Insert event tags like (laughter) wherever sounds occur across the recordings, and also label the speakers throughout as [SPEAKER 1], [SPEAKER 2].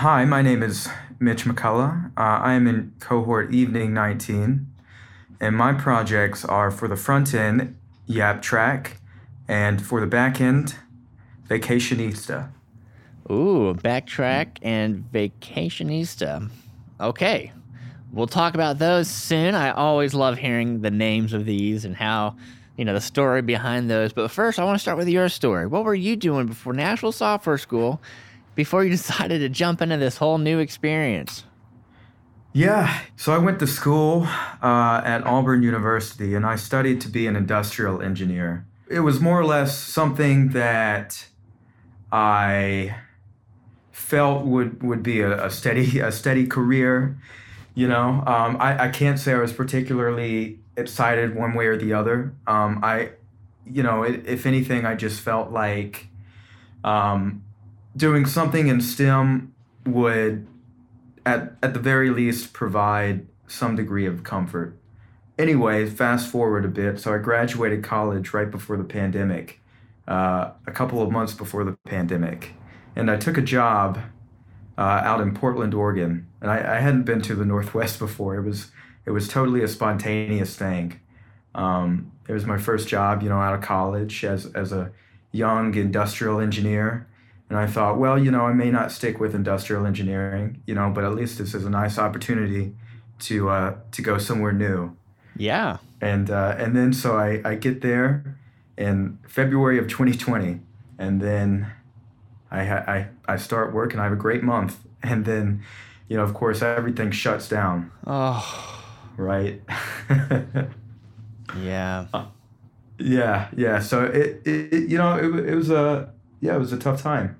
[SPEAKER 1] Hi, my name is Mitch McCullough. Uh, I am in cohort evening 19, and my projects are for the front end, Yap Track, and for the back end, Vacationista.
[SPEAKER 2] Ooh, backtrack and vacationista. Okay. We'll talk about those soon. I always love hearing the names of these and how, you know, the story behind those. But first, I want to start with your story. What were you doing before Nashville Software School before you (laughs) decided to jump into this whole new experience?
[SPEAKER 1] Yeah, so I went to school uh, at Auburn University and I studied to be an industrial engineer. It was more or less something that I felt would would be a, a steady (laughs) a steady career. You know, um, I I can't say I was particularly excited one way or the other. Um, I, you know, it, if anything, I just felt like um, doing something in STEM would, at at the very least, provide some degree of comfort. Anyway, fast forward a bit. So I graduated college right before the pandemic, uh, a couple of months before the pandemic and I took a job uh, out in Portland, Oregon, and I, I, hadn't been to the (laughs) Northwest before. It was it was totally a spontaneous thing. Um, it was my first job, you know, out of college as as a young industrial engineer, and I thought, well, you know, I may not stick with industrial engineering, you know, but at least this is a nice opportunity to uh, to go somewhere new.
[SPEAKER 2] Yeah.
[SPEAKER 1] And uh, and then so I, I get there in February of 2020, and then I, ha- I, I start work and I have a great month. (laughs) And then, you know, of course, everything shuts down.
[SPEAKER 2] Oh.
[SPEAKER 1] Right? (laughs)
[SPEAKER 2] yeah. Uh,
[SPEAKER 1] yeah, yeah. So it, it, you know, it, it was a, yeah, it was a tough time.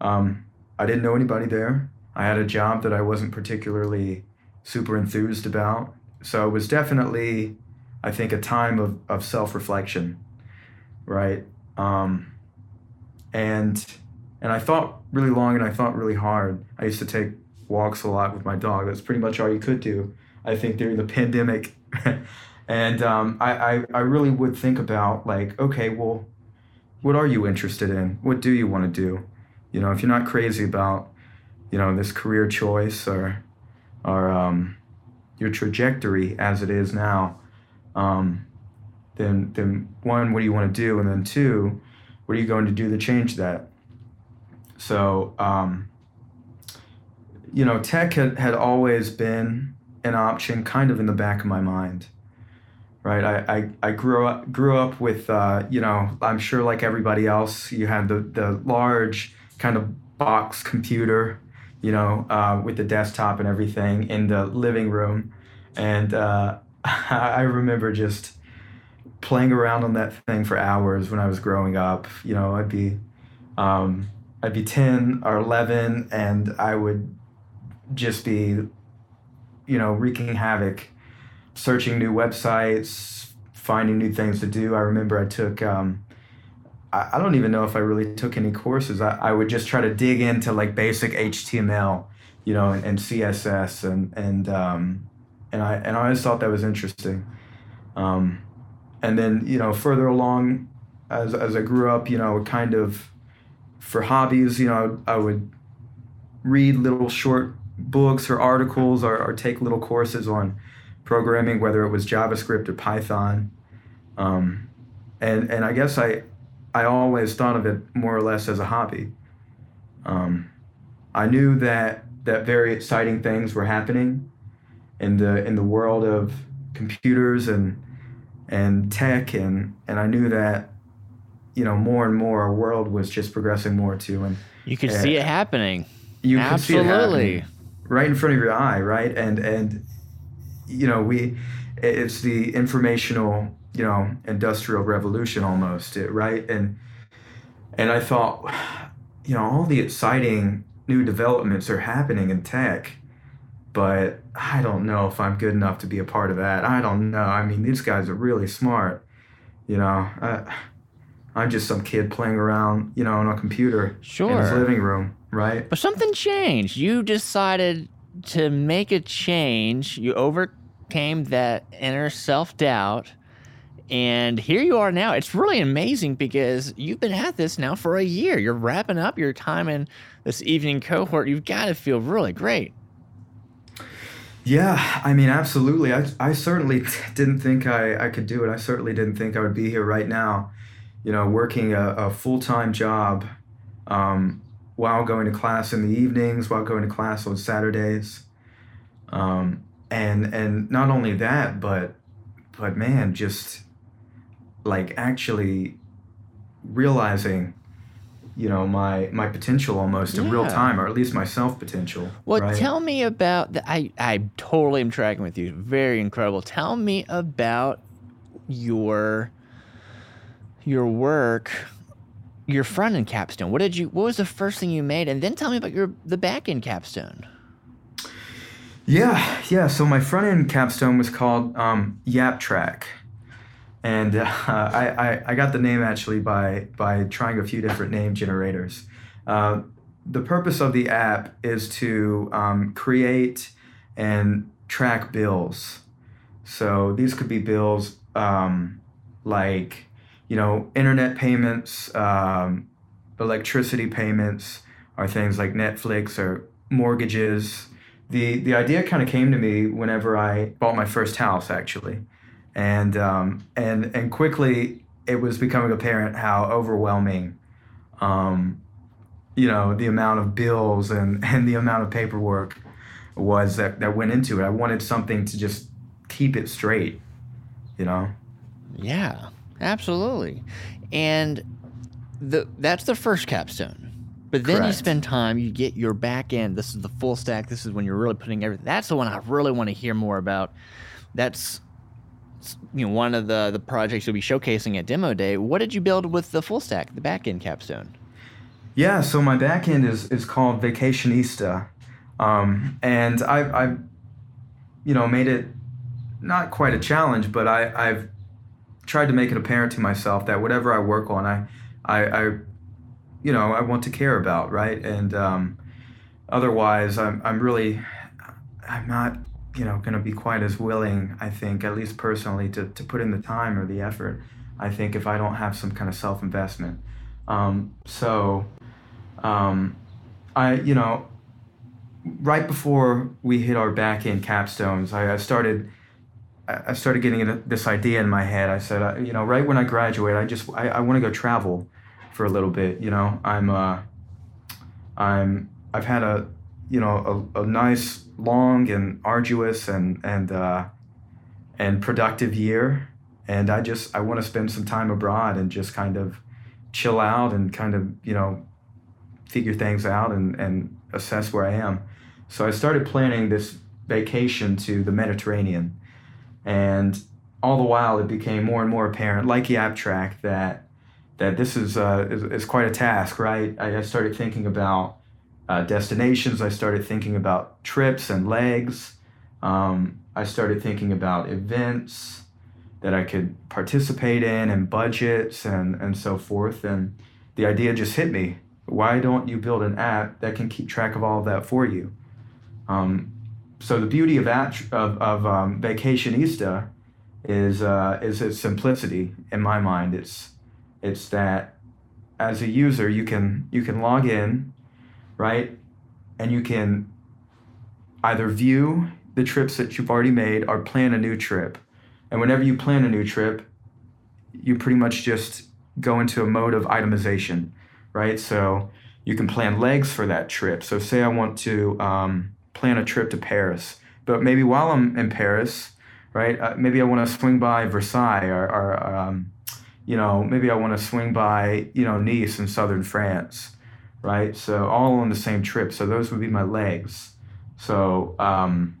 [SPEAKER 1] Um, I didn't know anybody there. I had a job that I wasn't particularly super enthused about. So it was definitely, I think, a time of, of self reflection, right? Um, and and I thought really long and I thought really hard. I used to take walks a lot with my dog. That's pretty much all you could do, I think, during the (laughs) pandemic. and um, I, I, I really would think about, like, okay, well, what are you interested in? What do you want to do? You know, if you're not crazy about, you know, this career choice or, or um, your trajectory as it is now, um, then, then one, what do you want to do? And then two, what are you going to do to change that? So, um, you know, tech had, had always been an option kind of in the back of my mind. Right. I, I, I grew up grew up with uh, you know, I'm sure like everybody else, you had the, the large kind of box computer, you know, uh, with the desktop and everything in the living room. And uh, (laughs) I remember just playing around on that thing for hours when I was growing up. You know, I'd be um, I'd be 10 or 11 and I would just be, you know, wreaking havoc, searching new websites, finding new things to do. I remember I took, um, I, I don't even know if I really took any courses. I, I would just try to dig into like basic HTML, you know, and, and CSS and, and, um, and I, and I always thought that was interesting. Um, and then, you know, further along as, as I grew up, you know, kind of, for hobbies, you know, I would read little short books or articles or, or take little courses on programming, whether it was JavaScript or Python. Um, and, and I guess I, I always thought of it more or less as a hobby. Um, I knew that, that very exciting things were happening in the, in the world of computers and, and tech, and, and I knew that you know, more and more our world was just progressing more to. And
[SPEAKER 2] you could see it happening.
[SPEAKER 1] You
[SPEAKER 2] could see it happening
[SPEAKER 1] right in front of your eye, right? And and you know, we it's the informational, you know, industrial revolution almost, right? And and I thought, you know, all the exciting new developments are happening in tech, but I don't know if I'm good enough to be a part of that. I don't know. I mean, these guys are really smart, you know. Uh, I'm just some kid playing around, you know, on a computer
[SPEAKER 2] sure.
[SPEAKER 1] in his living room, right?
[SPEAKER 2] But something changed. You decided to make a change. You overcame that inner self doubt And here you are now. It's really amazing because you've been at this now for a year. You're wrapping up your time in this evening cohort. You've got to feel really great.
[SPEAKER 1] Yeah, I mean, absolutely. I, I certainly didn't think I, I could do it. I certainly didn't think I would be here right now, you know, working a, a full time job um, while going to class in the evenings, while going to class on Saturdays. Um, and and not only that, but but man, just like actually realizing you know my my potential almost in real time or at least my self potential
[SPEAKER 2] Well,
[SPEAKER 1] right?
[SPEAKER 2] tell me about the. I I totally am tracking with you. Very incredible. Tell me about your your work, your front end capstone. What did you? What was the first thing you made? And then tell me about your the back end capstone.
[SPEAKER 1] Yeah, yeah. So my front end capstone was called um, Yap Track, and uh, (laughs) I, I I got the name actually by by trying a few different name generators. Uh, the purpose of the app is to um, create and track bills. So these could be bills um, like you know internet payments, um, electricity payments, or things like Netflix or mortgages the the idea kind of came to me whenever I bought my first house actually, and um, and and quickly it was becoming apparent how overwhelming, um, you know, the amount of bills and (laughs) and the amount of paperwork was that that went into it. I wanted something to just keep it straight, you know.
[SPEAKER 2] Yeah, absolutely. And the that's the first capstone. But then you spend time, you get your back end. This is the full stack. This is when you're really putting everything. That's the one I really want to hear more about. That's you know one of the the projects you'll be showcasing at demo day. What did you build with the full stack, the back end capstone?
[SPEAKER 1] Yeah, so my back end is, is called Vacationista. Um, and I've, I've, you know, made it not quite a challenge, but I, I've tried to make it apparent to myself that whatever I work on, I, I, I you know, I want to care about, right? And um, otherwise, I'm, I'm really, I'm not, you know, going to be quite as willing, I think, at least personally, to, to put in the time or the effort. I think if I don't have some kind of self investment. Um, so, um, I, you know, right before we hit our back end capstones, I, I started, I started getting this idea in my head. I said, uh, you know, right when I graduate, I just, I, I want to go travel for a little bit. You know, I'm, uh, I'm, I've had a, you know, a, a nice, long and arduous and and uh, and productive year, and I just, I want to spend some time abroad and just kind of chill out and kind of, you know, figure things out and, and assess where I am. So I started planning this vacation to the Mediterranean. And all the while it became more and more apparent, like Yaptrack, that that this is, uh, is, is quite a task, right? I, I started thinking about uh, destinations. I started thinking about trips and legs. Um, I started thinking about events that I could participate in and budgets and, and so forth. And the idea just hit me. Why don't you build an app that can keep track of all of that for you? Um, so the beauty of of, of um, Vacationista is uh, is its simplicity. In my mind, it's it's that as a user you can you can log in, right, and you can either view the trips that you've already made or plan a new trip. And whenever you plan a new trip, you pretty much just go into a mode of itemization, right? So you can plan legs for that trip. So say I want to um, plan a trip to Paris, but maybe while I'm in Paris, right? Uh, maybe I want to swing by Versailles or, or um, you know, maybe I want to swing by, you know, Nice in southern France, right? So all on the same trip. So those would be my legs. So, um,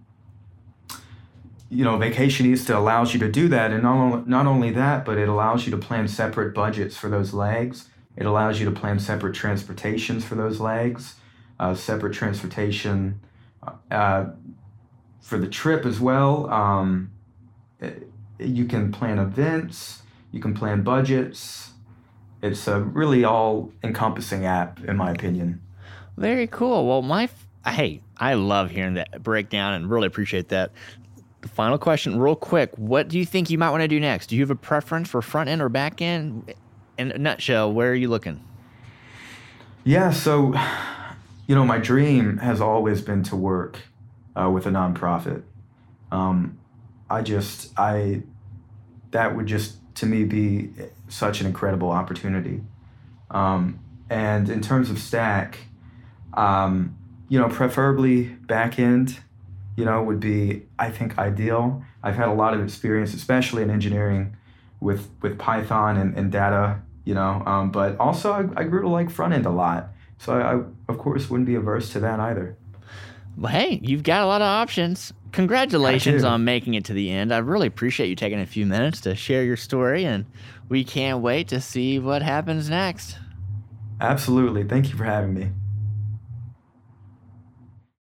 [SPEAKER 1] you know, Vacationista allows you to do that, and not only, not only that, but it allows you to plan separate budgets for those legs. It allows you to plan separate transportations for those legs, uh, separate transportation uh, for the trip as well. Um, you can plan events, you can plan budgets. It's a really all encompassing app, in my opinion.
[SPEAKER 2] Very cool. Well, my f- hey, I love hearing that breakdown and really appreciate that. final question, real quick. What do you think you might want to do next? Do you have a preference for front end or back end? In a nutshell, where are you looking?
[SPEAKER 1] Yeah, so, you know, my dream has always been to work uh, with a nonprofit. Um, I just, I, that would just to me be such an incredible opportunity. Um, and in terms of stack, um, you know, preferably back end, you know, would be I think ideal. I've had a lot of experience, especially in engineering, with with Python and, and data, you know. Um, but also, I, I grew to like front end a lot, so I, I of course wouldn't be averse to that either.
[SPEAKER 2] Well, hey, you've got a lot of options. Congratulations on making it to the end. I really appreciate you taking a few minutes to share your story, and we can't wait to see what happens next.
[SPEAKER 1] Absolutely. Thank you for having me.